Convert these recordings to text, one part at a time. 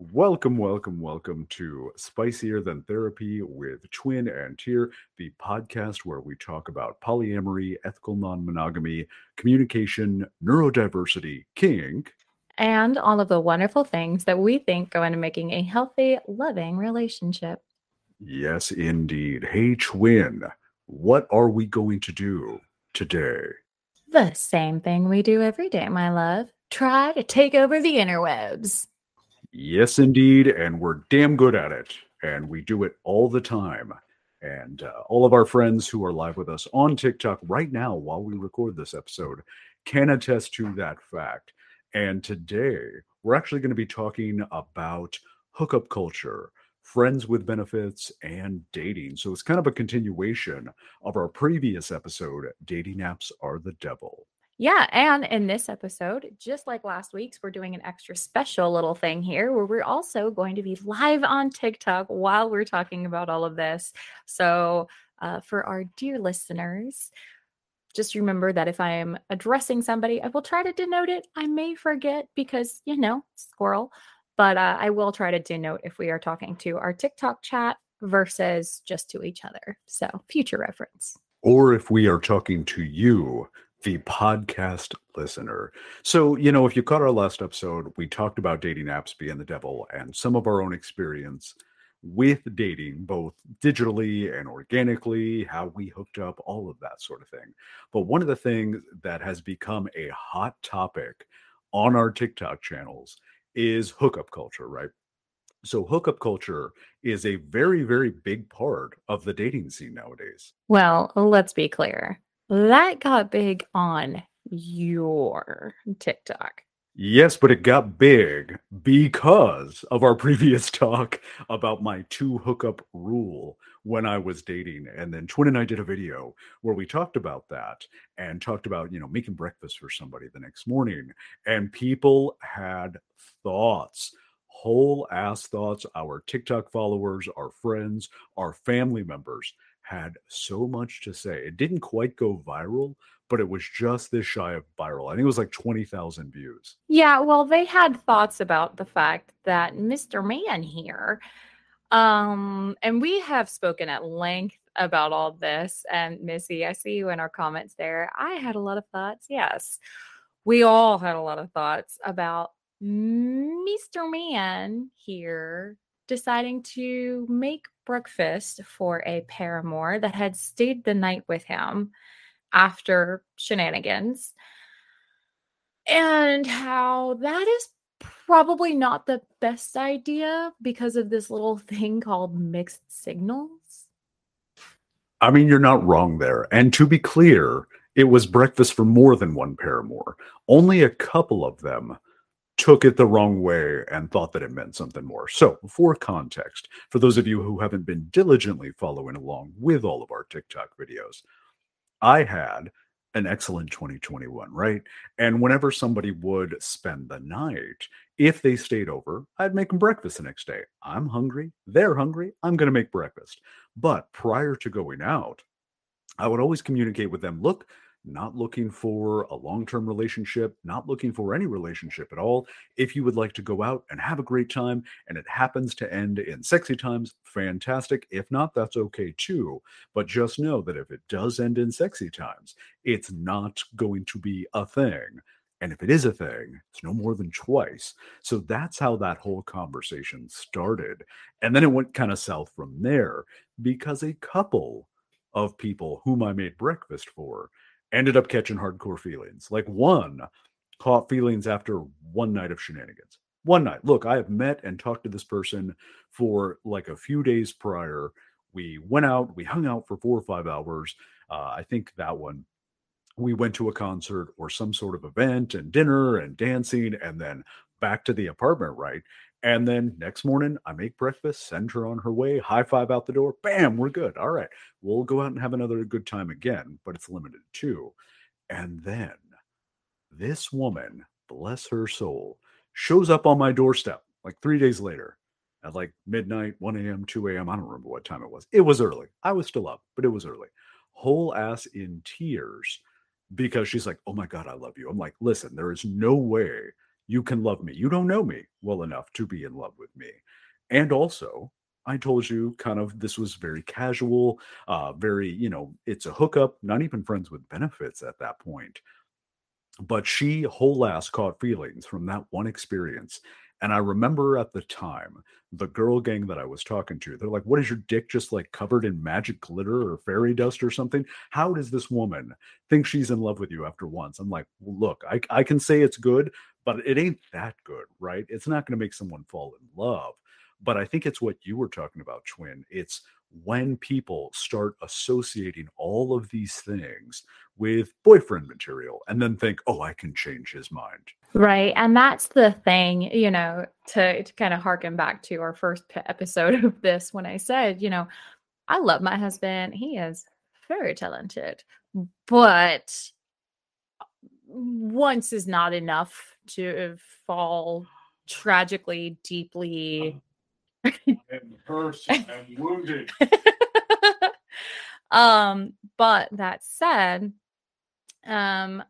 Welcome, welcome, welcome to Spicier Than Therapy with Twen and Tyr, the podcast where we talk about polyamory, ethical non monogamy, communication, neurodiversity, kink, and all of the wonderful things that we think go into making a healthy, loving relationship. Yes, indeed. Hey, Twen, what are we going to do today? The same thing we do every day, my love. Try to take over the interwebs. Yes, indeed. And we're damn good at it. And we do it all the time. And uh, all of our friends who are live with us on TikTok right now while we record this episode can attest to that fact. And today we're actually going to be talking about hookup culture, friends with benefits, and dating. So it's kind of a continuation of our previous episode Dating Apps Are the Devil. Yeah, and in this episode, just like last week's, we're doing an extra special little thing here where we're also going to be live on TikTok while we're talking about all of this. So, uh, for our dear listeners, just remember that if I am addressing somebody, I will try to denote it. I may forget because, you know, squirrel, but uh, I will try to denote if we are talking to our TikTok chat versus just to each other. So, future reference. Or if we are talking to you the podcast listener. So, you know, if you caught our last episode, we talked about dating apps being the devil and some of our own experience with dating, both digitally and organically, how we hooked up, all of that sort of thing. But one of the things that has become a hot topic on our TikTok channels is hookup culture, right? So, hookup culture is a very, very big part of the dating scene nowadays. Well, let's be clear that got big on your TikTok. Yes, but it got big because of our previous talk about my two hookup rule when I was dating. And then Twen and I did a video where we talked about that and talked about, you know, making breakfast for somebody the next morning. And people had thoughts, whole ass thoughts. Our TikTok followers, our friends, our family members had so much to say. It didn't quite go viral, but it was just this shy of viral. I think it was like 20,000 views. Yeah, well, they had thoughts about the fact that Mr. Man here, um, and we have spoken at length about all this. And Missy, I see you in our comments there. I had a lot of thoughts. Yes, we all had a lot of thoughts about Mr. Man here deciding to make breakfast for a paramour that had stayed the night with him after shenanigans, and how that is probably not the best idea because of this little thing called mixed signals. I mean, you're not wrong there. And to be clear, it was breakfast for more than one paramour. Only a couple of them took it the wrong way and thought that it meant something more. So, for context, for those of you who haven't been diligently following along with all of our TikTok videos, I had an excellent 2021, right? And whenever somebody would spend the night, if they stayed over, I'd make them breakfast the next day. I'm hungry, they're hungry, I'm going to make breakfast. But prior to going out, I would always communicate with them look, not looking for a long term relationship, not looking for any relationship at all. If you would like to go out and have a great time and it happens to end in sexy times, fantastic. If not, that's okay too. But just know that if it does end in sexy times, it's not going to be a thing. And if it is a thing, it's no more than twice. So that's how that whole conversation started. And then it went kind of south from there because a couple of people whom I made breakfast for ended up catching hardcore feelings. Like one caught feelings after one night of shenanigans. One night. Look, I have met and talked to this person for like a few days prior. We went out, we hung out for four or five hours. Uh, I think that one we went to a concert or some sort of event and dinner and dancing and then back to the apartment, right? And then next morning, I make breakfast, send her on her way, high five out the door, bam, we're good. All right, we'll go out and have another good time again, but it's limited too. And then this woman, bless her soul, shows up on my doorstep like three days later at like midnight, 1 a.m., 2 a.m. I don't remember what time it was. It was early. I was still up, but it was early. Whole ass in tears because she's like, Oh my God, I love you. I'm like, Listen, there is no way you can love me. You don't know me well enough to be in love with me. And also, I told you kind of this was very casual, uh, very, you know, it's a hookup, not even friends with benefits at that point. But she whole ass caught feelings from that one experience. And I remember at the time, the girl gang that I was talking to, they're like, What is your dick just like covered in magic glitter or fairy dust or something? How does this woman think she's in love with you after once? I'm like, well, Look, I, I can say it's good, but it ain't that good, right? It's not going to make someone fall in love. But I think it's what you were talking about, Twen. It's when people start associating all of these things with boyfriend material and then think, oh, I can change his mind. Right. And that's the thing, you know, to, to kind of harken back to our first episode of this when I said, you know, I love my husband. He is very talented, but once is not enough to fall tragically, deeply and hurt and wounded. um, but that said, um,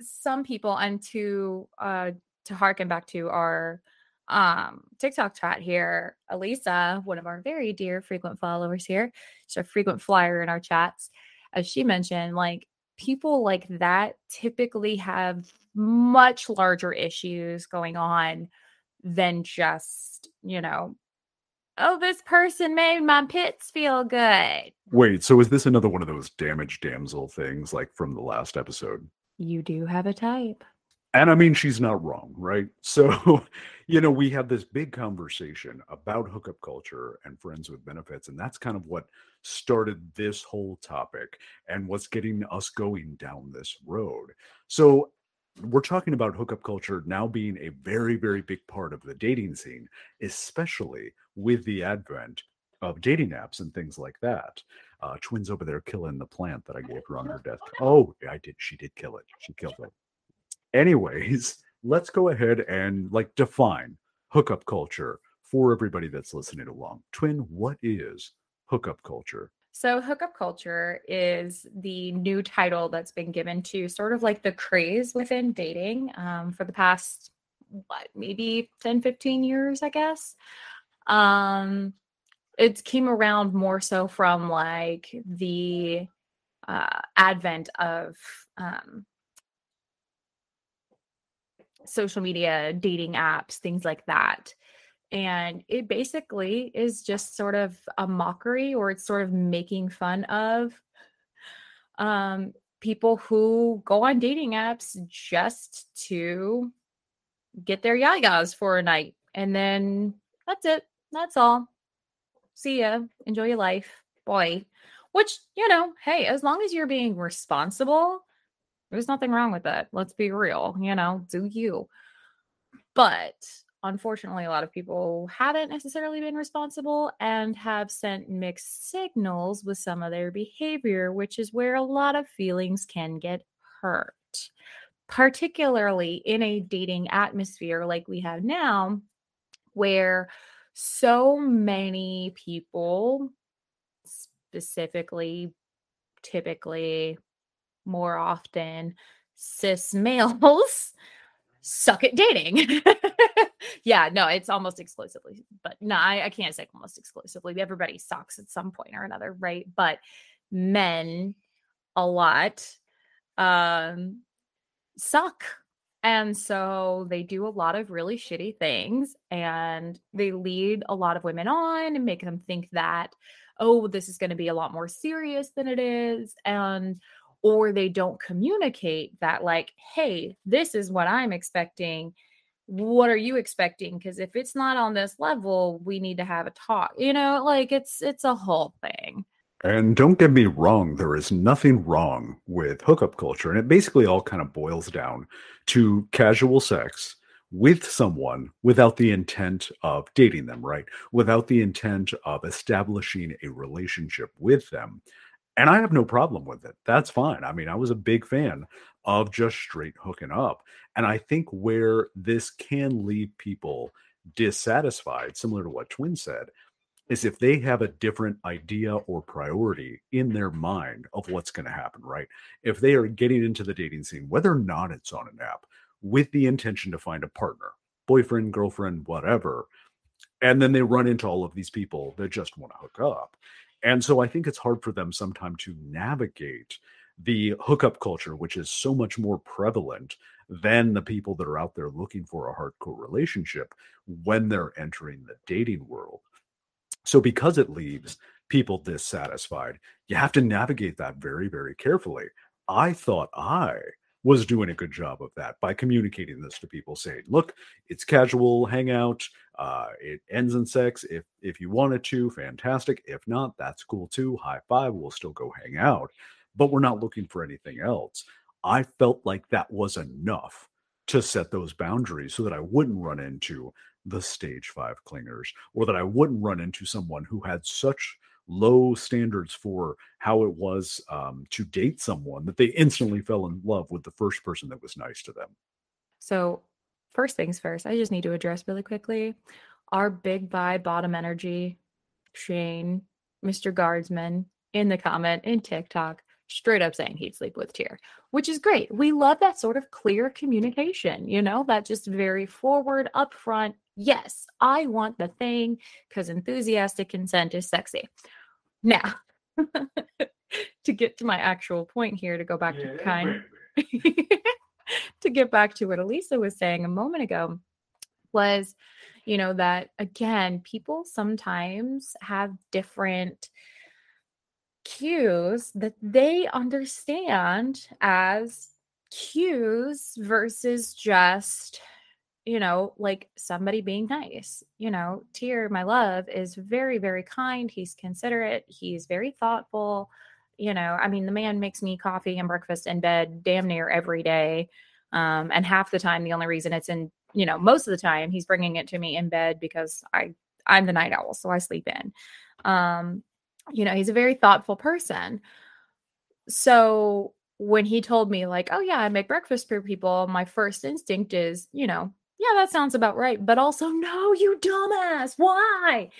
some people, and to uh to harken back to our um TikTok chat here, Elisa, one of our very dear frequent followers here, she's a frequent flyer in our chats, as she mentioned, like people like that typically have much larger issues going on than just, you know, oh, this person made my pits feel good. Wait, so is this another one of those damaged damsel things like from the last episode? You do have a type. And I mean, she's not wrong, right? So, you know, we have this big conversation about hookup culture and friends with benefits. And that's kind of what started this whole topic and what's getting us going down this road. So, we're talking about hookup culture now being a very, very big part of the dating scene, especially with the advent of dating apps and things like that. Uh, Twen's over there killing the plant that I gave her on her desk. Oh, I did. She did kill it. She killed it. Anyways, let's go ahead and like define hookup culture for everybody that's listening along. Twen, what is hookup culture? So, hookup culture is the new title that's been given to sort of like the craze within dating um, for the past, what, maybe 10, 15 years, I guess. Um, it came around more so from like the uh, advent of um, social media, dating apps, things like that and it basically is just sort of a mockery or it's sort of making fun of um, people who go on dating apps just to get their yayas for a night. And then that's it. That's all. See ya. Enjoy your life. Boy. Which you know hey as long as you're being responsible there's nothing wrong with that. Let's be real you know do you. But unfortunately, a lot of people haven't necessarily been responsible and have sent mixed signals with some of their behavior, which is where a lot of feelings can get hurt, particularly in a dating atmosphere like we have now, where so many people, specifically, typically, more often, cis males, suck at dating. yeah, no, it's almost exclusively, but no, I, I can't say almost exclusively. Everybody sucks at some point or another, right? But men a lot um suck. And so they do a lot of really shitty things and they lead a lot of women on and make them think that, oh, this is going to be a lot more serious than it is. And or they don't communicate that like hey this is what i'm expecting what are you expecting because if it's not on this level we need to have a talk you know like it's it's a whole thing And don't get me wrong, there is nothing wrong with hookup culture. And it basically all kind of boils down to casual sex with someone without the intent of dating them, right? Without the intent of establishing a relationship with them. And I have no problem with it. That's fine. I mean, I was a big fan of just straight hooking up. And I think where this can leave people dissatisfied, similar to what Twen said, is if they have a different idea or priority in their mind of what's going to happen, right? If they are getting into the dating scene, whether or not it's on an app, with the intention to find a partner, boyfriend, girlfriend, whatever, and then they run into all of these people that just want to hook up. And so I think it's hard for them sometimes to navigate the hookup culture, which is so much more prevalent than the people that are out there looking for a hardcore relationship when they're entering the dating world. So, because it leaves people dissatisfied, you have to navigate that very, very carefully. I thought I was doing a good job of that by communicating this to people, saying, "Look, it's casual hangout. Uh, it ends in sex. If if you wanted to, fantastic. If not, that's cool too. High five. We'll still go hang out, but we're not looking for anything else." I felt like that was enough to set those boundaries so that I wouldn't run into the stage five clingers or that I wouldn't run into someone who had such low standards for how it was um, to date someone that they instantly fell in love with the first person that was nice to them. So, first things first, I just need to address really quickly our big vibe bottom energy, Shane, Mr. Guardsman, in the comment in TikTok, straight up saying he'd sleep with Tyr, which is great. We love that sort of clear communication, you know, that just very forward, upfront. Yes, I want the thing because enthusiastic consent is sexy. Now, to get to my actual point here, to go back yeah, to kind to get back to what Elisa was saying a moment ago, was, you know, that again, people sometimes have different cues that they understand as cues versus just you know, like somebody being nice. You know, Tyr, my love, is very, very kind. He's considerate. He's very thoughtful. You know, I mean, the man makes me coffee and breakfast in bed damn near every day. Um, and half the time, the only reason it's in, you know, most of the time, he's bringing it to me in bed because I, I'm the night owl, so I sleep in. Um, you know, he's a very thoughtful person. So when he told me like, "Oh yeah, I make breakfast for people," my first instinct is, you know, yeah, that sounds about right. But also, no, you dumbass. Why?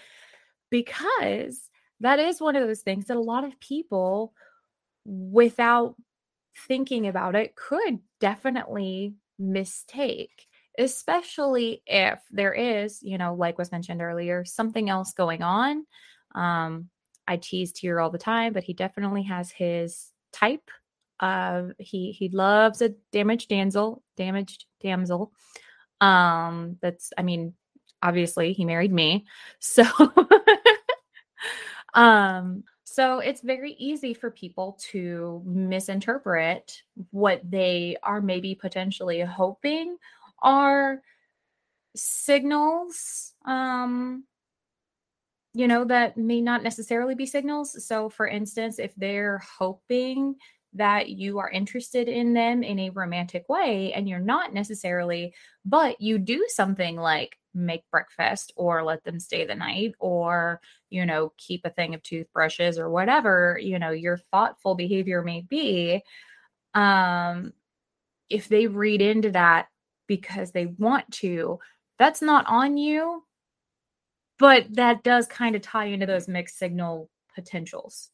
Because that is one of those things that a lot of people, without thinking about it, could definitely mistake, especially if there is, you know, like was mentioned earlier, something else going on. Um, I teased here all the time, but he definitely has his type. Uh, he he loves a damaged damsel, damaged damsel. Um, that's, I mean, obviously he married me. So, um, so it's very easy for people to misinterpret what they are maybe potentially hoping are signals um you know that may not necessarily be signals so for instance if they're hoping that you are interested in them in a romantic way and you're not necessarily, but you do something like make breakfast or let them stay the night or, you know, keep a thing of toothbrushes or whatever, you know, your thoughtful behavior may be. Um, if they read into that because they want to, that's not on you, but that does kind of tie into those mixed signal potentials.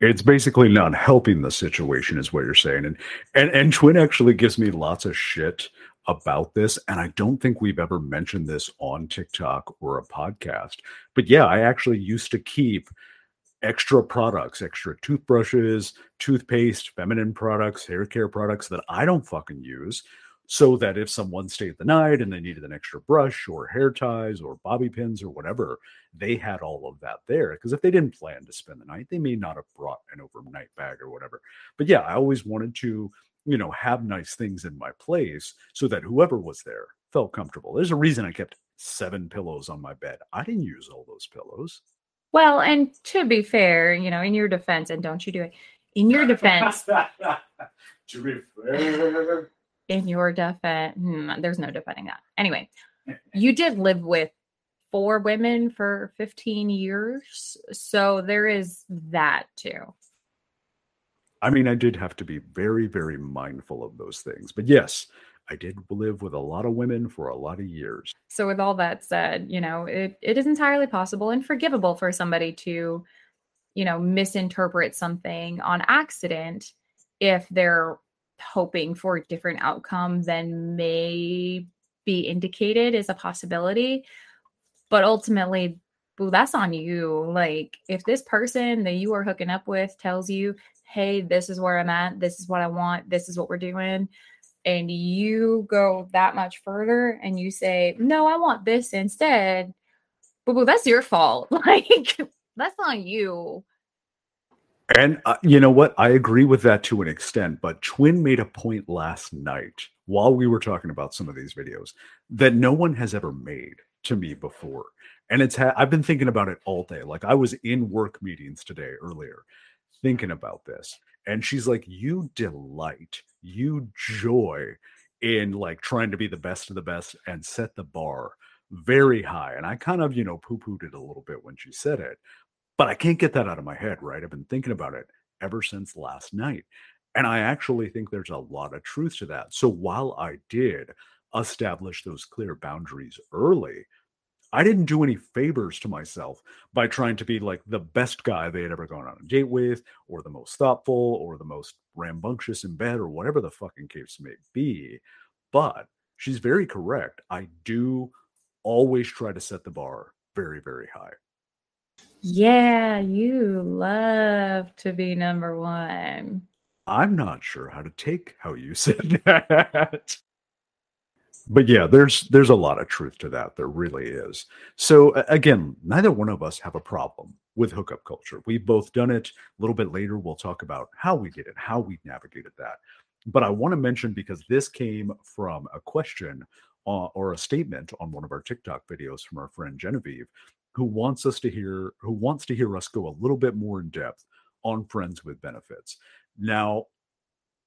It's basically not helping the situation is what you're saying. And and and Twen actually gives me lots of shit about this and i don't think we've ever mentioned this on tiktok or a podcast. But yeah i actually used to keep extra products extra toothbrushes toothpaste feminine products hair care products that i don't fucking use so that if someone stayed the night and they needed an extra brush or hair ties or bobby pins or whatever, they had all of that there. Because if they didn't plan to spend the night, they may not have brought an overnight bag or whatever. But yeah, I always wanted to, you know, have nice things in my place so that whoever was there felt comfortable. There's a reason I kept seven pillows on my bed. I didn't use all those pillows. Well, and to be fair, you know, in your defense, and don't you do it. In your defense, to be fair. In your defense, hmm, there's no defending that. Anyway, you did live with four women for 15 years. So there is that too. I mean, I did have to be very, very mindful of those things. But yes, I did live with a lot of women for a lot of years. So, with all that said, you know, it, it is entirely possible and forgivable for somebody to, you know, misinterpret something on accident if they're hoping for a different outcome than may be indicated is a possibility. But ultimately, well, that's on you. Like, if this person that you are hooking up with tells you, hey, this is where I'm at, this is what I want, this is what we're doing, and you go that much further and you say, no, I want this instead, boo boo, that's your fault. Like, that's on you. And uh, you know what? I agree with that to an extent, but Twen made a point last night while we were talking about some of these videos that no one has ever made to me before. And it's ha- I've been thinking about it all day. Like I was in work meetings today earlier thinking about this. And she's like, "You delight, you joy in like trying to be the best of the best and set the bar very high." And I kind of, you know, poo-pooed it a little bit when she said it but I can't get that out of my head, right? I've been thinking about it ever since last night. And I actually think there's a lot of truth to that. So while I did establish those clear boundaries early, I didn't do any favors to myself by trying to be like the best guy they had ever gone on a date with, or the most thoughtful, or the most rambunctious in bed, or whatever the fucking case may be. But she's very correct. I do always try to set the bar very, very high. Yeah, you love to be number one. I'm not sure how to take how you said that. But yeah, there's there's a lot of truth to that. There really is. So again, neither one of us have a problem with hookup culture. We've both done it. A little bit later, we'll talk about how we did it, how we navigated that. But I want to mention because this came from a question uh, or a statement on one of our TikTok videos from our friend Genevieve, who wants us to hear who wants to hear us go a little bit more in depth on friends with benefits. Now,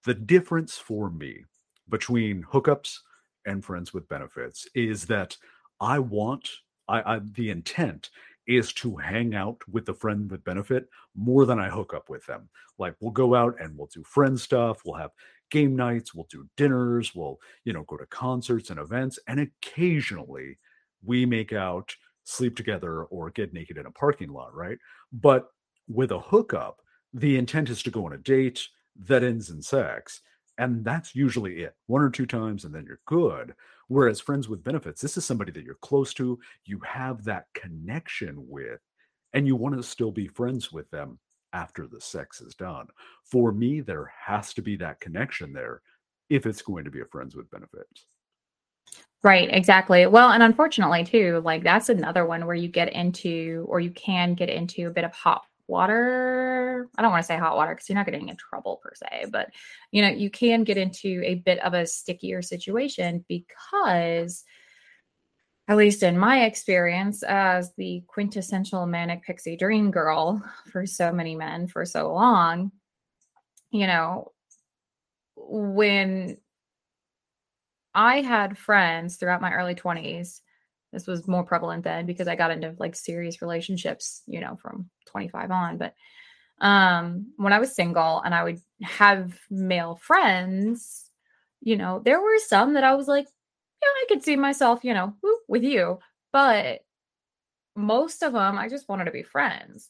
the difference for me between hookups and friends with benefits is that I want I, I the intent is to hang out with the friend with benefit more than I hook up with them. Like we'll go out and we'll do friend stuff, we'll have game nights, we'll do dinners, we'll, you know, go to concerts and events and occasionally we make out sleep together or get naked in a parking lot, right? But with a hookup, the intent is to go on a date that ends in sex. And that's usually it one or two times, and then you're good. Whereas friends with benefits, this is somebody that you're close to, you have that connection with, and you want to still be friends with them after the sex is done. For me, there has to be that connection there if it's going to be a friends with benefits. Right, exactly. Well, and unfortunately, too, like that's another one where you get into, or you can get into a bit of hot water. I don't want to say hot water because you're not getting in trouble per se, but you know, you can get into a bit of a stickier situation because, at least in my experience, as the quintessential manic pixie dream girl for so many men for so long, you know, when I had friends throughout my early 20s. This was more prevalent then because I got into like serious relationships, you know, from 25 on. But um when I was single and I would have male friends, you know, there were some that I was like, yeah, I could see myself, you know, with you. But most of them, I just wanted to be friends.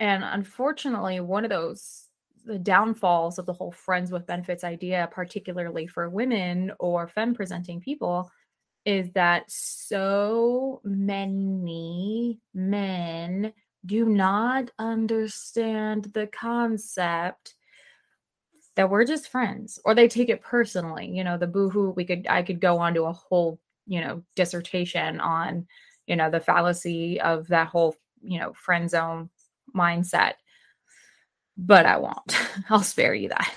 And unfortunately, one of those the downfalls of the whole friends with benefits idea, particularly for women or femme presenting people, is that so many men do not understand the concept that we're just friends or they take it personally you know the boohoo we could i could go on to a whole you know dissertation on you know the fallacy of that whole you know friend zone mindset but I won't. I'll spare you that.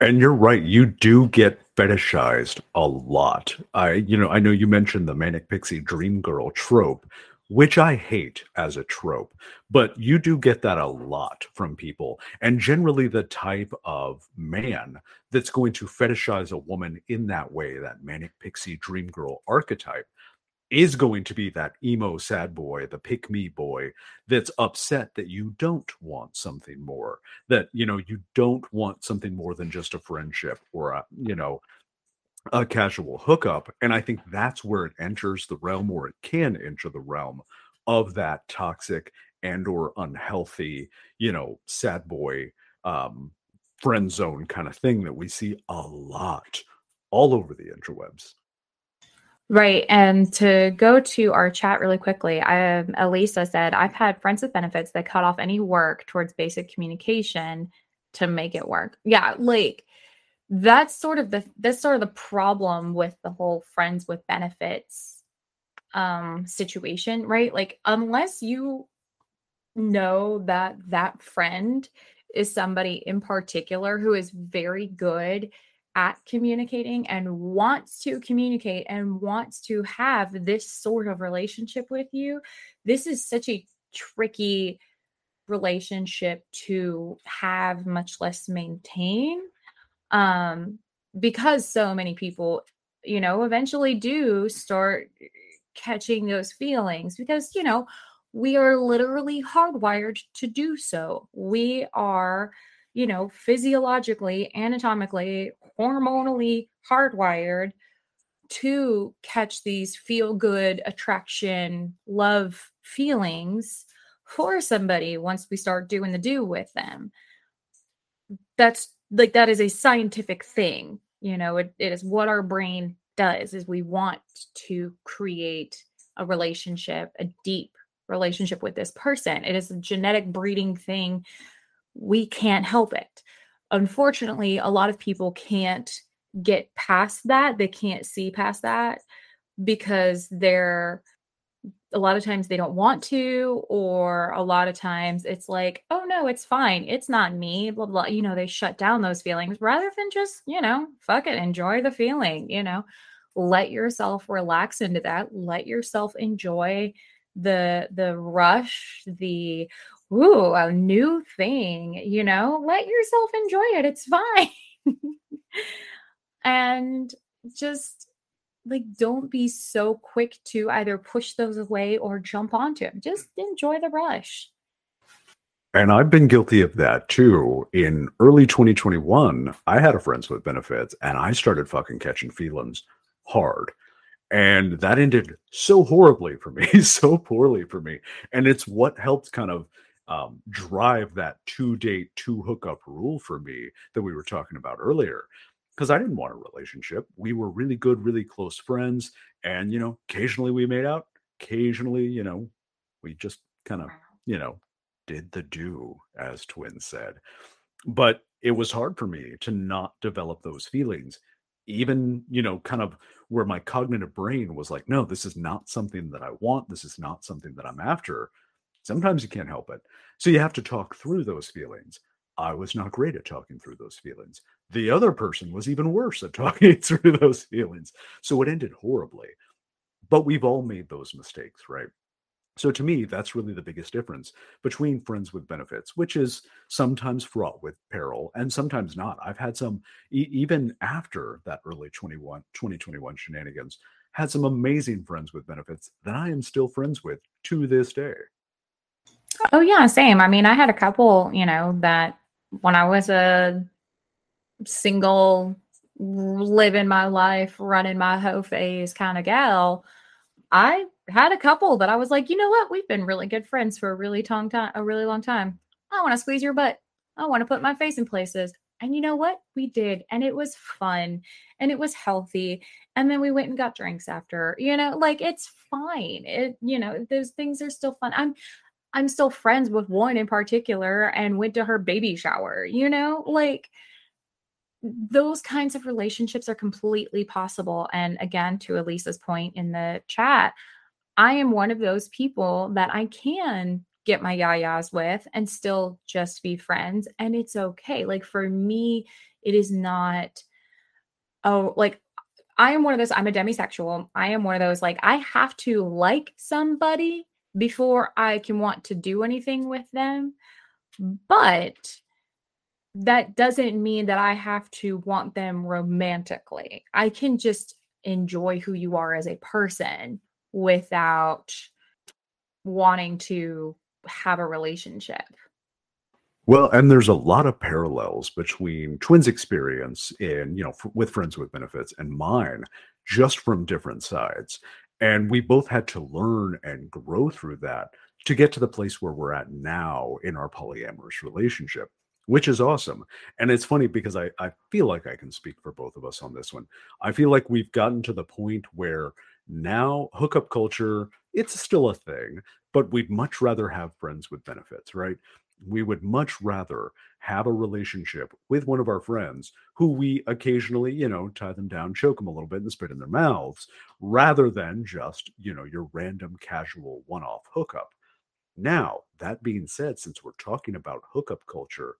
And you're right. You do get fetishized a lot. I, you know, I know you mentioned the manic pixie dream girl trope. which I hate as a trope, but you do get that a lot from people. And generally, the type of man that's going to fetishize a woman in that way, that manic pixie dream girl archetype, is going to be that emo sad boy, the pick me boy that's upset that you don't want something more, that, you know, you don't want something more than just a friendship or a, you know, a casual hookup. And I think that's where it enters the realm or it can enter the realm of that toxic and or unhealthy, you know, sad boy um friend zone kind of thing that we see a lot all over the interwebs. Right. And to go to our chat really quickly, I, um, Elisa said, I've had friends with benefits that cut off any work towards basic communication to make it work. Yeah. Like that's sort of the that's sort of the problem with the whole friends with benefits um situation right like unless you know that that friend is somebody in particular who is very good at communicating and wants to communicate and wants to have this sort of relationship with you this is such a tricky relationship to have much less maintain um because so many people you know eventually do start catching those feelings because you know we are literally hardwired to do so. We are you know physiologically anatomically hormonally hardwired to catch these feel good attraction love feelings for somebody once we start doing the do with them. That's like that is a scientific thing you know it, it is what our brain does is we want to create a relationship a deep relationship with this person. It is a genetic breeding thing we can't help it. Unfortunately a lot of people can't get past that. They can't see past that because they're a lot of times they don't want to or a lot of times it's like oh no it's fine. It's not me blah blah you know they shut down those feelings rather than just you know fuck it enjoy the feeling you know. Let yourself relax into that. Let yourself enjoy the the rush the ooh a new thing you know let yourself enjoy it it's fine and just like don't be so quick to either push those away or jump onto them. Just enjoy the rush. And I've been guilty of that too. In early 2021, I had a friends with benefits and I started fucking catching feelings hard. And that ended so horribly for me, so poorly for me. And it's what helped kind of um, drive that two date, two hookup rule for me that we were talking about earlier because I didn't want a relationship. We were really good, really close friends. And, you know, occasionally we made out. Occasionally, you know, we just kind of, you know, did the do, as twins said. But it was hard for me to not develop those feelings, even, you know, kind of where my cognitive brain was like, no, this is not something that I want. This is not something that I'm after. Sometimes you can't help it. So you have to talk through those feelings. I was not great at talking through those feelings. The other person was even worse at talking through those feelings. So it ended horribly. But we've all made those mistakes, right? So to me, that's really the biggest difference between friends with benefits, which is sometimes fraught with peril and sometimes not. I've had some, e- even after that early 21, 2021 shenanigans, had some amazing friends with benefits that I am still friends with to this day. Oh yeah, same. I mean, I had a couple, you know, that when I was a single, living my life, running my hoe phase kind of gal, I had a couple that I was like, you know what? We've been really good friends for a really long time. A really long time. I want to squeeze your butt. I want to put my face in places. And you know what? We did. And it was fun and it was healthy. And then we went and got drinks after. You know, like it's fine. It, you know, those things are still fun. I'm I'm still friends with one in particular and went to her baby shower, you know? Like those kinds of relationships are completely possible. And again, to Elisa's point in the chat, I am one of those people that I can get my yayas with and still just be friends. And it's okay. Like for me, it is not, oh, like I am one of those, I'm a demisexual. I am one of those, like, I have to like somebody before I can want to do anything with them. But that doesn't mean that I have to want them romantically. I can just enjoy who you are as a person without wanting to have a relationship. Well, and there's a lot of parallels between Twen's experience in, you know, f- with Friends with Benefits and mine, just from different sides. And we both had to learn and grow through that to get to the place where we're at now in our polyamorous relationship which is awesome. And it's funny because I, I feel like I can speak for both of us on this one. I feel like we've gotten to the point where now hookup culture, it's still a thing, but we'd much rather have friends with benefits, right? We would much rather have a relationship with one of our friends who we occasionally, you know, tie them down, choke them a little bit, and spit in their mouths, rather than just, you know, your random casual one off hookup. Now, that being said, since we're talking about hookup culture,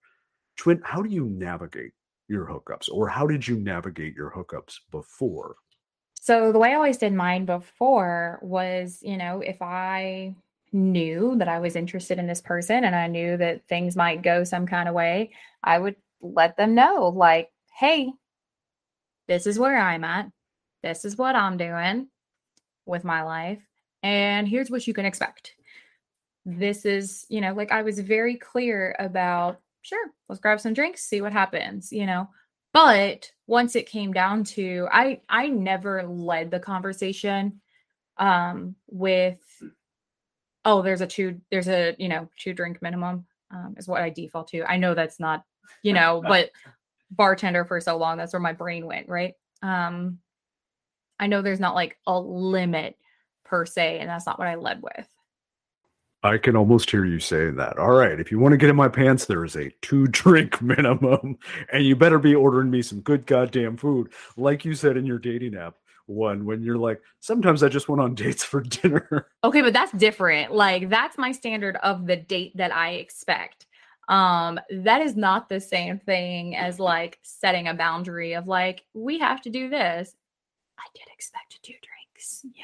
Twen, how do you navigate your hookups or how did you navigate your hookups before? So the way I always did mine before was, you know, if I knew that I was interested in this person and I knew that things might go some kind of way, I would let them know, like, hey, this is where I'm at. This is what I'm doing with my life. And here's what you can expect. This is, you know, like I was very clear about sure, let's grab some drinks, see what happens, you know. But once it came down to I I never led the conversation um with oh, there's a two there's a, you know, two drink minimum um is what I default to. I know that's not, you know, but bartender for so long that's where my brain went, right? Um I know there's not like a limit per se and that's not what I led with. I can almost hear you saying that. All right, if you want to get in my pants, there is a two drink minimum, and you better be ordering me some good goddamn food, like you said in your dating app one when you're like, sometimes I just went on dates for dinner. Okay, but that's different. Like that's my standard of the date that I expect. Um, that is not the same thing as like setting a boundary of like, we have to do this. I did expect two drinks. Yeah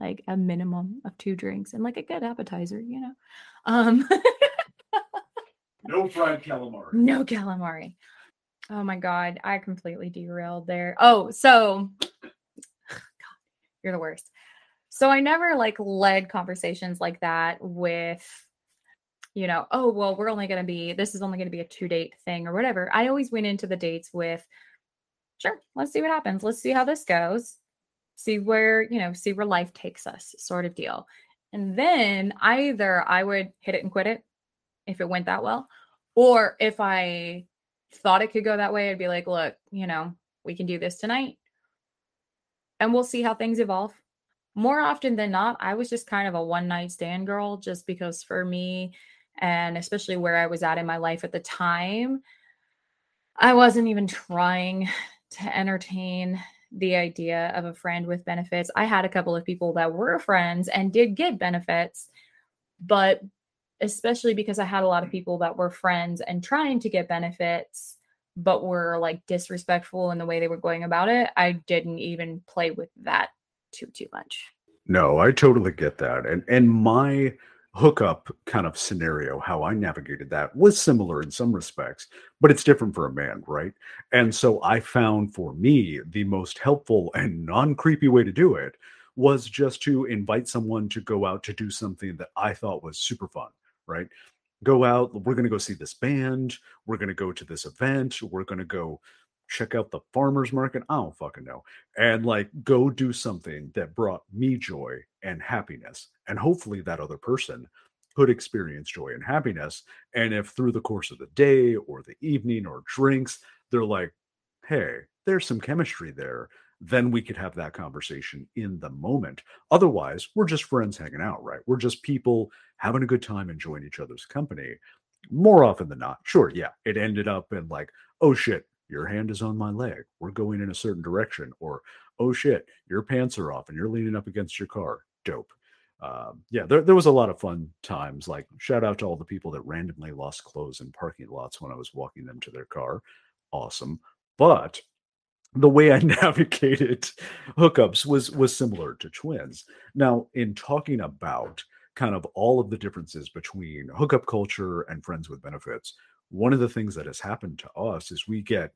like a minimum of two drinks and like a good appetizer, you know. Um no fried calamari. No calamari. Oh my god, I completely derailed there. Oh, so god, you're the worst. So I never like led conversations like that with you know, oh, well, we're only going to be this is only going to be a two date thing or whatever. I always went into the dates with sure, let's see what happens. Let's see how this goes see where, you know, see where life takes us, sort of deal. And then either I would hit it and quit it if it went that well, or if I thought it could go that way, I'd be like, look, you know, we can do this tonight and we'll see how things evolve. More often than not, I was just kind of a one night stand girl, just because for me, and especially where I was at in my life at the time, I wasn't even trying to entertain the idea of a friend with benefits. I had a couple of people that were friends and did get benefits, but especially because I had a lot of people that were friends and trying to get benefits, but were like disrespectful in the way they were going about it, I didn't even play with that too too much. No, I totally get that. And and my hookup kind of scenario, how I navigated that was similar in some respects, but it's different for a man, right? And so I found for me the most helpful and non creepy way to do it was just to invite someone to go out to do something that I thought was super fun, right? Go out, we're going to go see this band, we're going to go to this event, we're going to go check out the farmers market. I don't fucking know. And like go do something that brought me joy and happiness. And hopefully that other person could experience joy and happiness. And if through the course of the day or the evening or drinks, they're like, hey, there's some chemistry there, then we could have that conversation in the moment. Otherwise, we're just friends hanging out, right? We're just people having a good time, enjoying each other's company. More often than not, sure, yeah, it ended up in like, oh shit, your hand is on my leg. We're going in a certain direction. Or, oh shit, your pants are off and you're leaning up against your car. Dope. Um, yeah, there, there was a lot of fun times. Like, shout out to all the people that randomly lost clothes in parking lots when I was walking them to their car. Awesome. But the way I navigated hookups was was similar to Twen's. Now, in talking about kind of all of the differences between hookup culture and friends with benefits, one of the things that has happened to us is we get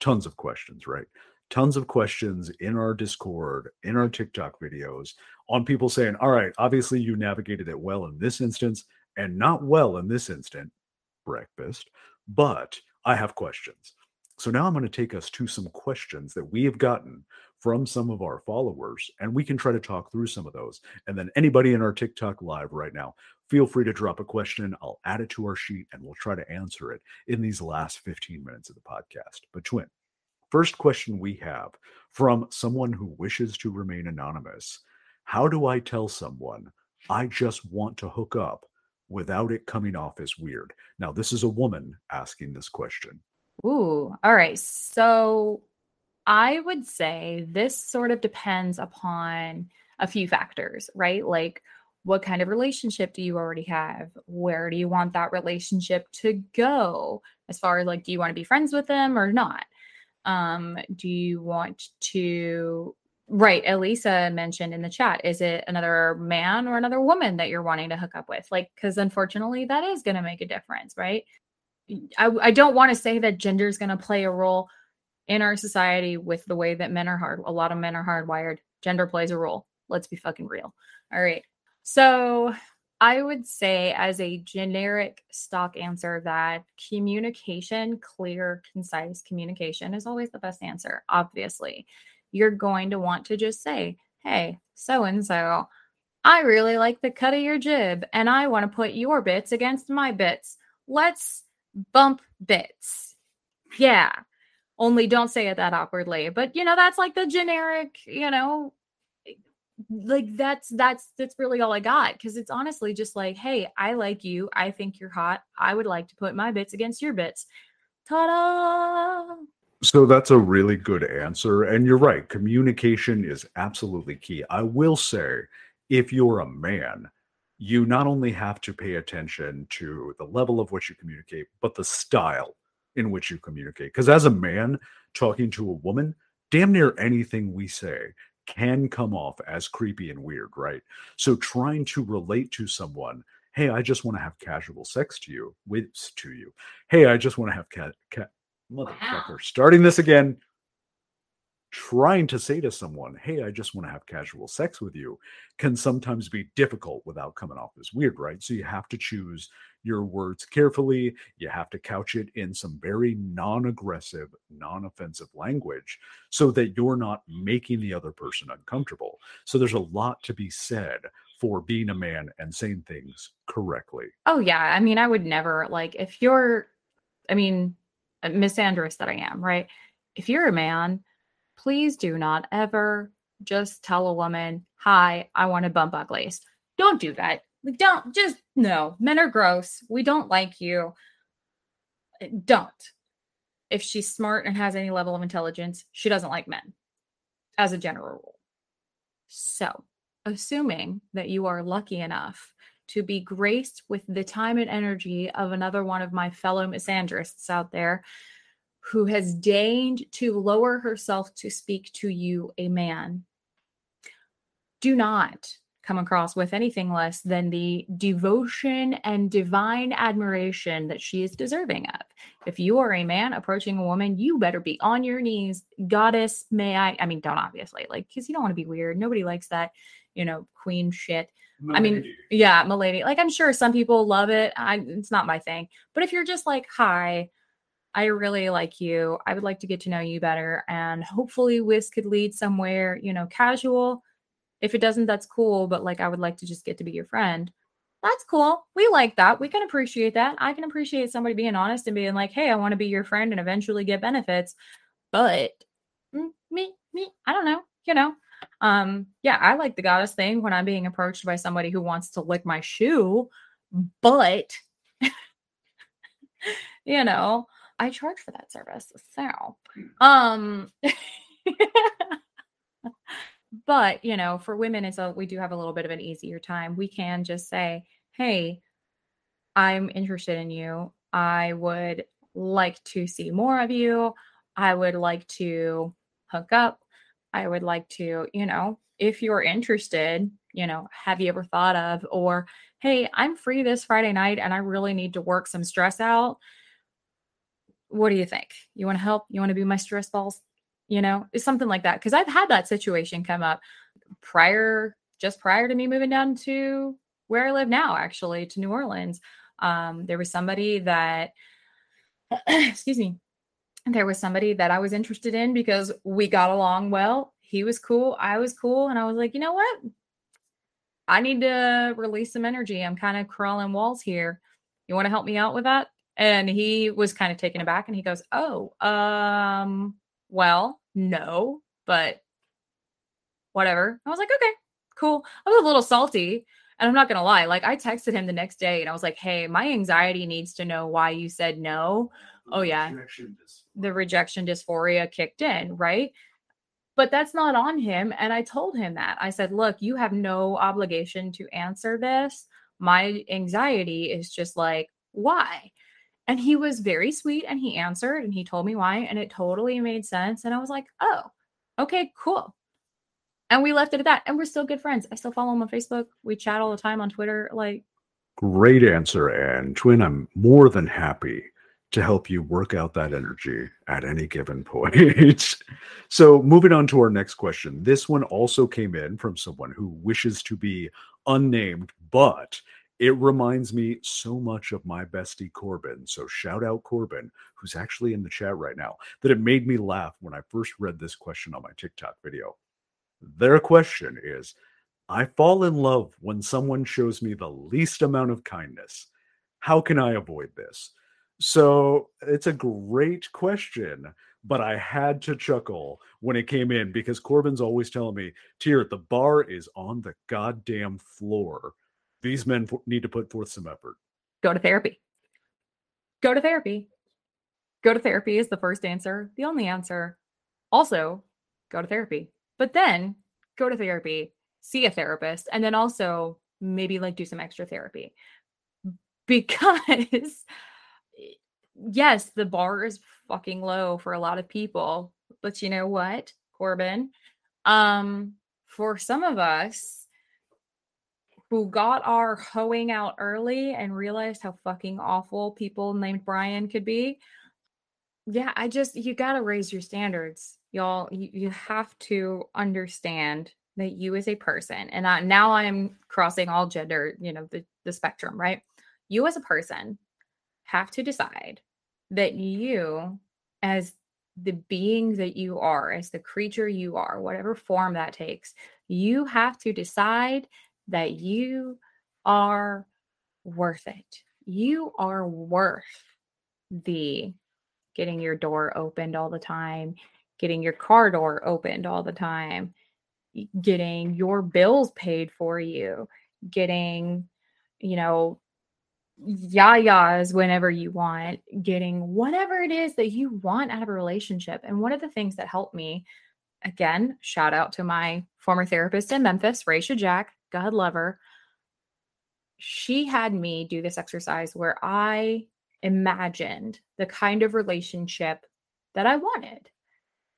tons of questions, right? Tons of questions in our Discord, in our TikTok videos, on people saying, All right, obviously you navigated it well in this instance and not well in this instant, breakfast, but I have questions. So now I'm going to take us to some questions that we have gotten from some of our followers, and we can try to talk through some of those. And then anybody in our TikTok live right now, feel free to drop a question. I'll add it to our sheet and we'll try to answer it in these last 15 minutes of the podcast. But, Twen, first question we have from someone who wishes to remain anonymous How do I tell someone I just want to hook up without it coming off as weird? Now, this is a woman asking this question. Ooh, all right. So I would say this sort of depends upon a few factors, right? Like, what kind of relationship do you already have? Where do you want that relationship to go? As far as like, do you want to be friends with them or not? Um, do you want to, right? Elisa mentioned in the chat, is it another man or another woman that you're wanting to hook up with? Like, because unfortunately, that is going to make a difference, right? I, I don't want to say that gender is going to play a role in our society with the way that men are hard. A lot of men are hardwired. Gender plays a role. Let's be fucking real. All right. So I would say, as a generic stock answer, that communication, clear, concise communication is always the best answer. Obviously, you're going to want to just say, Hey, so and so, I really like the cut of your jib, and I want to put your bits against my bits. Let's bump bits. Yeah. Only don't say it that awkwardly. But you know, that's like the generic, you know, like that's that's that's really all I got because it's honestly just like, hey, I like you. I think you're hot. I would like to put my bits against your bits. Ta-da! So that's a really good answer. And you're right. Communication is absolutely key. I will say, if you're a man, you not only have to pay attention to the level of which you communicate, but the style in which you communicate. Because as a man talking to a woman, damn near anything we say can come off as creepy and weird, right? So trying to relate to someone, hey, I just want to have casual sex to you, with to you. Hey, I just want to have cat cat motherfucker. Wow. Starting this again trying to say to someone, Hey, I just want to have casual sex with you, can sometimes be difficult without coming off as weird, right? So you have to choose your words carefully. You have to couch it in some very non aggressive, non offensive language so that you're not making the other person uncomfortable. So there's a lot to be said for being a man and saying things correctly. Oh, yeah. I mean, I would never, like, if you're, I mean, misandrous that I am, right? If you're a man, please do not ever just tell a woman, Hi, I want to bump uglies. Don't do that. Like, don't just no. Men are gross. We don't like you. Eh, don't. If she's smart and has any level of intelligence, she doesn't like men as a general rule. So, assuming that you are lucky enough to be graced with the time and energy of another one of my fellow misandrists out there who has deigned to lower herself to speak to you, a man, do not come across with anything less than the devotion and divine admiration that she is deserving of. If you are a man approaching a woman, you better be on your knees. Goddess, may I? I mean, don't obviously, like, because you don't want to be weird. Nobody likes that, you know, queen shit. I mean, yeah, milady. Like, I'm sure some people love it. I, it's not my thing. But if you're just like, hi, I really like you. I would like to get to know you better. And hopefully, this could lead somewhere, you know, casual. If it doesn't, that's cool. But like, I would like to just get to be your friend. That's cool. We like that. We can appreciate that. I can appreciate somebody being honest and being like, hey, I want to be your friend and eventually get benefits. But mm, me, me, I don't know, you know. Um, yeah, I like the goddess thing when I'm being approached by somebody who wants to lick my shoe, but you know, I charge for that service. So, um, but you know, for women, it's a we do have a little bit of an easier time. We can just say, "Hey, I'm interested in you. I would like to see more of you. I would like to hook up. I would like to, you know, if you're interested, you know, have you ever thought of, or hey, I'm free this Friday night and I really need to work some stress out. What do you think? You want to help? You want to be my stress balls? You know, it's something like that. Cause I've had that situation come up prior, just prior to me moving down to where I live now, actually, to New Orleans. Um, there was somebody that, excuse me, there was somebody that I was interested in because we got along well. He was cool. I was cool. And I was like, you know what? I need to release some energy. I'm kind of crawling walls here. You want to help me out with that? And he was kind of taken aback and he goes, Oh, um, well, no, but whatever. I was like, okay, cool. I was a little salty. And I'm not going to lie. Like, I texted him the next day and I was like, hey, my anxiety needs to know why you said no. Oh, yeah. The rejection dysphoria kicked in, right? But that's not on him. And I told him that. I said, look, you have no obligation to answer this. My anxiety is just like, why? And he was very sweet and he answered and he told me why. And it totally made sense. And I was like, oh, okay, cool. And we left it at that. And we're still good friends. I still follow him on Facebook. We chat all the time on Twitter. Like, great answer, and Twen. I'm more than happy to help you work out that energy at any given point. so, moving on to our next question. This one also came in from someone who wishes to be unnamed, but it reminds me so much of my bestie Corbin. So, shout out Corbin, who's actually in the chat right now, that it made me laugh when I first read this question on my TikTok video. Their question is I fall in love when someone shows me the least amount of kindness. How can I avoid this? So it's a great question, but I had to chuckle when it came in because Corbin's always telling me, Tyr, the bar is on the goddamn floor. These men need to put forth some effort. Go to therapy. Go to therapy. Go to therapy is the first answer, the only answer. Also, go to therapy. But then go to therapy, see a therapist, and then also maybe like do some extra therapy. Because yes, the bar is fucking low for a lot of people. But you know what, Corbin? Um, for some of us who got our hoeing out early and realized how fucking awful people named Brian could be, yeah, I just you gotta raise your standards y'all. You, you have to understand that you as a person and I, now i'm crossing all gender you know the, the spectrum right? You as a person have to decide that you as the being that you are as the creature you are whatever form that takes you have to decide that you are worth it you are worth the getting your door opened all the time getting your car door opened all the time, getting your bills paid for you, getting, you know, yayas whenever you want, getting whatever it is that you want out of a relationship. And one of the things that helped me, again, shout out to my former therapist in Memphis, Raisha Jack, God love her. She had me do this exercise where I imagined the kind of relationship that I wanted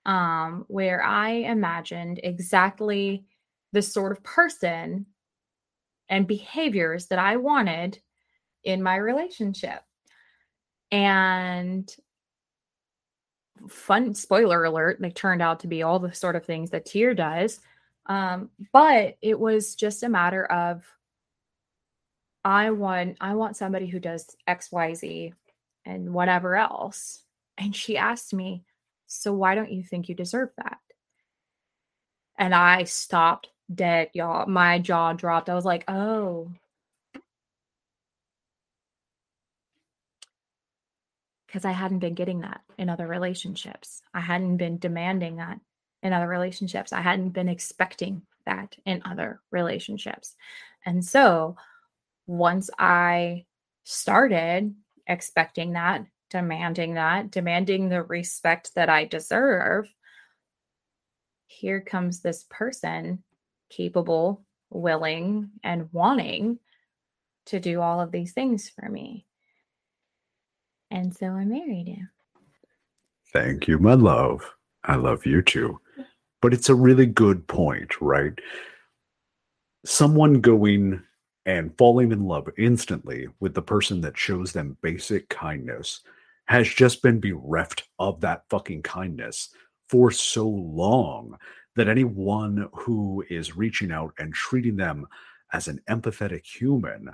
um, where I imagined exactly the sort of person and behaviors that I wanted in my relationship. And fun spoiler alert, they turned out to be all the sort of things that Tyr does. Um, but it was just a matter of I want I want somebody who does XYZ and whatever else. And she asked me, so why don't you think you deserve that? And I stopped dead, y'all. My jaw dropped. I was like, oh. Because I hadn't been getting that in other relationships. I hadn't been demanding that in other relationships. I hadn't been expecting that in other relationships. And so once I started expecting that demanding that, demanding the respect that I deserve, here comes this person capable, willing, and wanting to do all of these things for me. And so I married him. Thank you, my love. I love you too. But it's a really good point, right? Someone going and falling in love instantly with the person that shows them basic kindness has just been bereft of that fucking kindness for so long that anyone who is reaching out and treating them as an empathetic human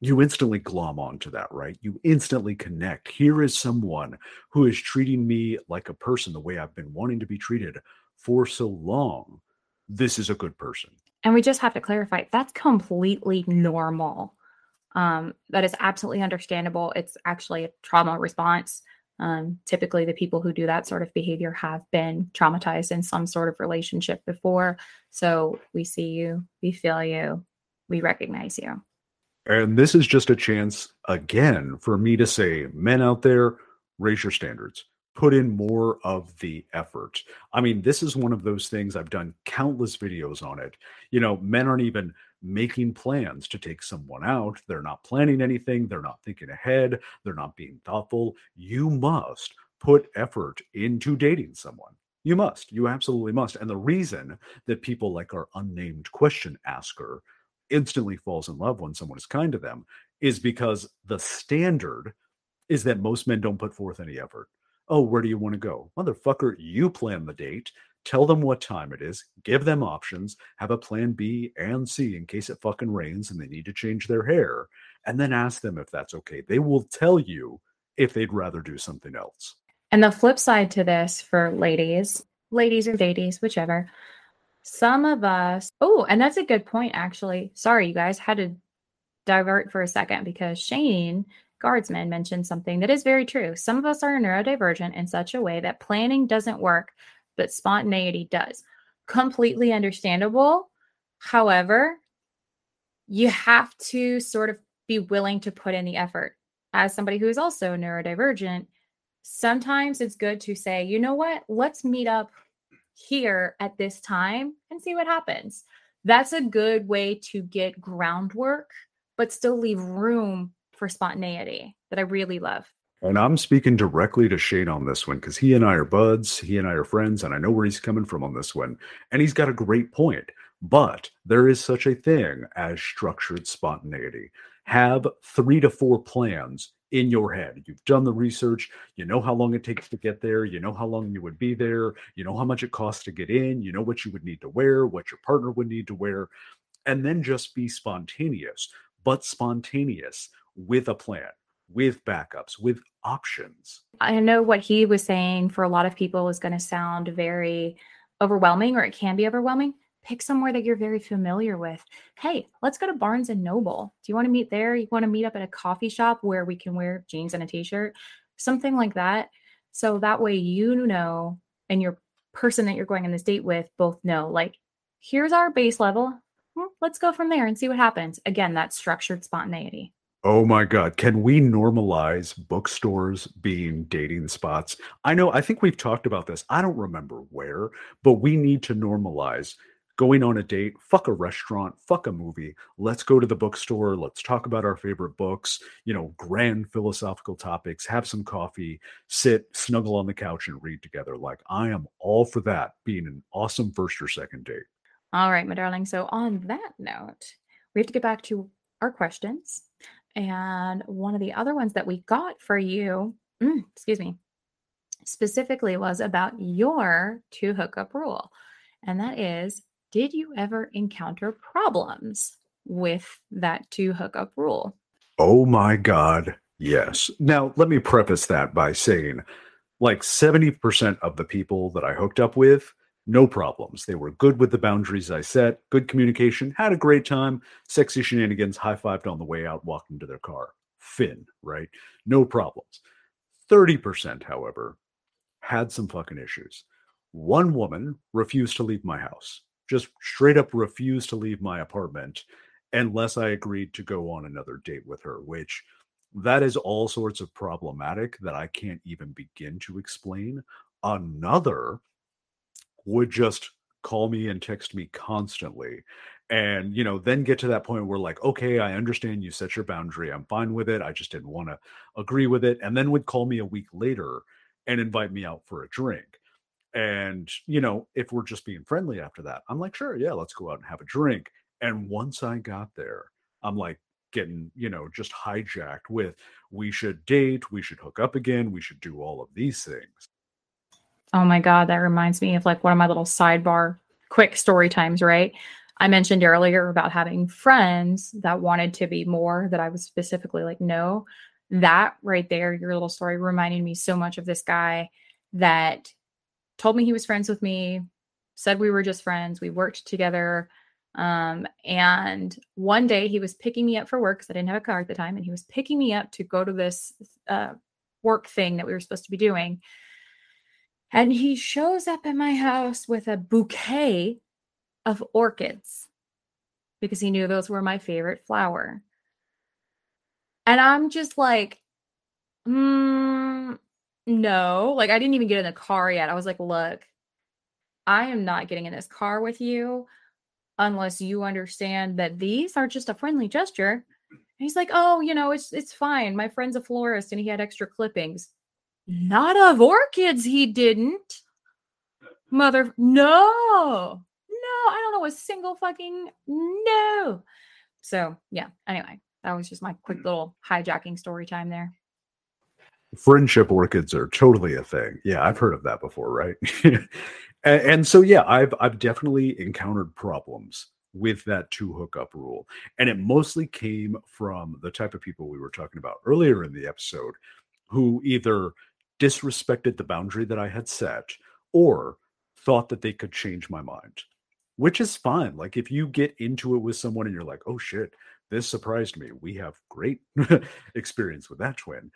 you instantly glom onto that, right? You instantly connect. Here is someone who is treating me like a person the way I've been wanting to be treated for so long. This is a good person. And we just have to clarify that's completely normal. Um, that is absolutely understandable. It's actually a trauma response. Um, typically, the people who do that sort of behavior have been traumatized in some sort of relationship before. So we see you, we feel you, we recognize you. And this is just a chance again for me to say, men out there, raise your standards put in more of the effort. I mean, this is one of those things I've done countless videos on it. You know, men aren't even making plans to take someone out. They're not planning anything. They're not thinking ahead. They're not being thoughtful. You must put effort into dating someone. You must. You absolutely must. And the reason that people like our unnamed question asker instantly falls in love when someone is kind to them is because the standard is that most men don't put forth any effort. Oh, where do you want to go? Motherfucker, you plan the date. Tell them what time it is. Give them options. Have a plan B and C in case it fucking rains and they need to change their hair. And then ask them if that's okay. They will tell you if they'd rather do something else. And the flip side to this for ladies, ladies or ladies, whichever, some of us, oh, and that's a good point, actually. Sorry, you guys had to divert for a second because Shane Guardsman mentioned something that is very true. Some of us are neurodivergent in such a way that planning doesn't work, but spontaneity does. Completely understandable. However, you have to sort of be willing to put in the effort. As somebody who is also neurodivergent, sometimes it's good to say, you know what, let's meet up here at this time and see what happens. That's a good way to get groundwork, but still leave room for spontaneity that I really love. And I'm speaking directly to Shane on this one because he and I are buds. He and I are friends, and I know where he's coming from on this one. And he's got a great point. But there is such a thing as structured spontaneity. Have three to four plans in your head. You've done the research. You know how long it takes to get there. You know how long you would be there. You know how much it costs to get in. You know what you would need to wear, what your partner would need to wear. And then just be spontaneous, but spontaneous with a plan, with backups, with options. I know what he was saying for a lot of people is going to sound very overwhelming or it can be overwhelming. Pick somewhere that you're very familiar with. Hey, let's go to Barnes and Noble. Do you want to meet there? You want to meet up at a coffee shop where we can wear jeans and a t-shirt? Something like that. So that way you know and your person that you're going on this date with both know like here's our base level. Hmm, let's go from there and see what happens. Again, that's structured spontaneity. Oh my God. Can we normalize bookstores being dating spots? I know, I think we've talked about this. I don't remember where, but we need to normalize going on a date. Fuck a restaurant, fuck a movie. Let's go to the bookstore. Let's talk about our favorite books, you know, grand philosophical topics, have some coffee, sit, snuggle on the couch, and read together. Like, I am all for that being an awesome first or second date. All right, my darling. So, on that note, we have to get back to our questions. And one of the other ones that we got for you, mm, excuse me, specifically was about your two hookup rule. And that is Did you ever encounter problems with that two hookup rule? Oh my God. Yes. Now, let me preface that by saying like 70% of the people that I hooked up with no problems. They were good with the boundaries I set, good communication, had a great time, sexy shenanigans, high fived on the way out, walked into their car. Finn, right? No problems. 30%, however, had some fucking issues. One woman refused to leave my house, just straight up refused to leave my apartment unless I agreed to go on another date with her, which that is all sorts of problematic that I can't even begin to explain. Another would just call me and text me constantly. And you know then get to that point where like okay i understand you set your boundary i'm fine with it i just didn't want to agree with it and then would call me a week later and invite me out for a drink. And you know if we're just being friendly after that i'm like sure yeah let's go out and have a drink. And once i got there I'm like getting, you know, just hijacked with we should date, we should hook up again, we should do all of these things. Oh my God, that reminds me of like one of my little sidebar quick story times, right? I mentioned earlier about having friends that wanted to be more, that I was specifically like, no. That right there, your little story reminded me so much of this guy that told me he was friends with me, said we were just friends. We worked together. Um, and one day he was picking me up for work because I didn't have a car at the time, and he was picking me up to go to this uh, work thing that we were supposed to be doing. And he shows up at my house with a bouquet of orchids because he knew those were my favorite flower. And I'm just like, mm, no. Like, I didn't even get in the car yet. I was like, look, I am not getting in this car with you unless you understand that these are just a friendly gesture. And he's like, oh, you know, it's it's fine. My friend's a florist and he had extra clippings. Not of orchids, he didn't. Mother, no, no, I don't know a single fucking no. So, yeah, anyway, that was just my quick little hijacking story time there. Friendship orchids are totally a thing. Yeah, I've heard of that before, right? and, and so, yeah, I've I've definitely encountered problems with that two hookup rule. And it mostly came from the type of people we were talking about earlier in the episode who either disrespected the boundary that I had set or thought that they could change my mind, which is fine. Like if you get into it with someone and you're like, oh shit, this surprised me. We have great experience with that Twen.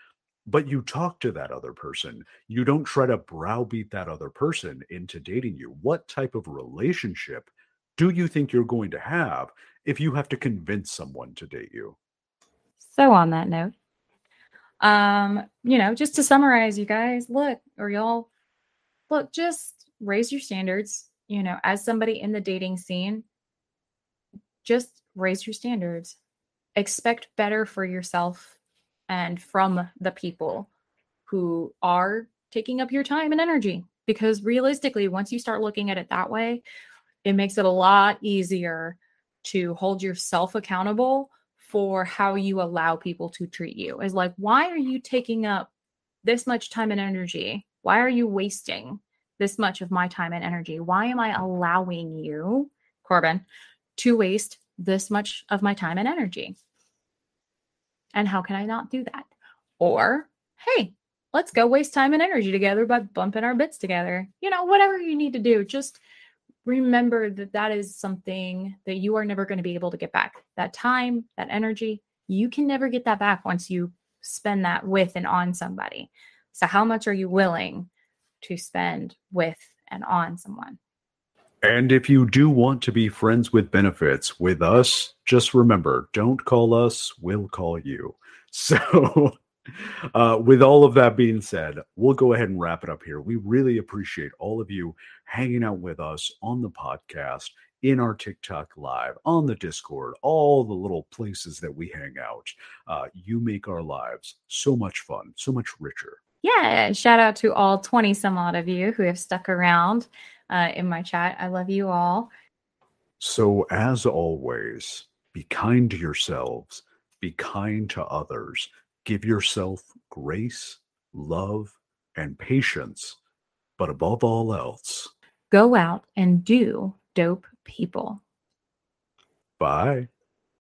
But you talk to that other person. You don't try to browbeat that other person into dating you. What type of relationship do you think you're going to have if you have to convince someone to date you? So, on that note, um, you know, just to summarize, you guys, look, or y'all, look, just raise your standards. You know, as somebody in the dating scene, just raise your standards. Expect better for yourself and from the people who are taking up your time and energy. Because realistically, once you start looking at it that way, it makes it a lot easier to hold yourself accountable for how you allow people to treat you is like why are you taking up this much time and energy? Why are you wasting this much of my time and energy? Why am i allowing you corbin to waste this much of my time and energy? And how can i not do that? Or hey let's go waste time and energy together by bumping our bits together. You know whatever you need to do just remember that that is something that you are never going to be able to get back. That time, that energy, you can never get that back once you spend that with and on somebody. So, how much are you willing to spend with and on someone? And if you do want to be friends with benefits with us, just remember don't call us, we'll call you. So, uh, with all of that being said, we'll go ahead and wrap it up here. We really appreciate all of you hanging out with us on the podcast, in our TikTok live, on the Discord, all the little places that we hang out. Uh, you make our lives so much fun, so much richer. Yeah, shout out to all 20 some odd of you who have stuck around uh, in my chat. I love you all. So, as always, be kind to yourselves, be kind to others Give yourself grace, love, and patience. But above all else, go out and do dope people. Bye.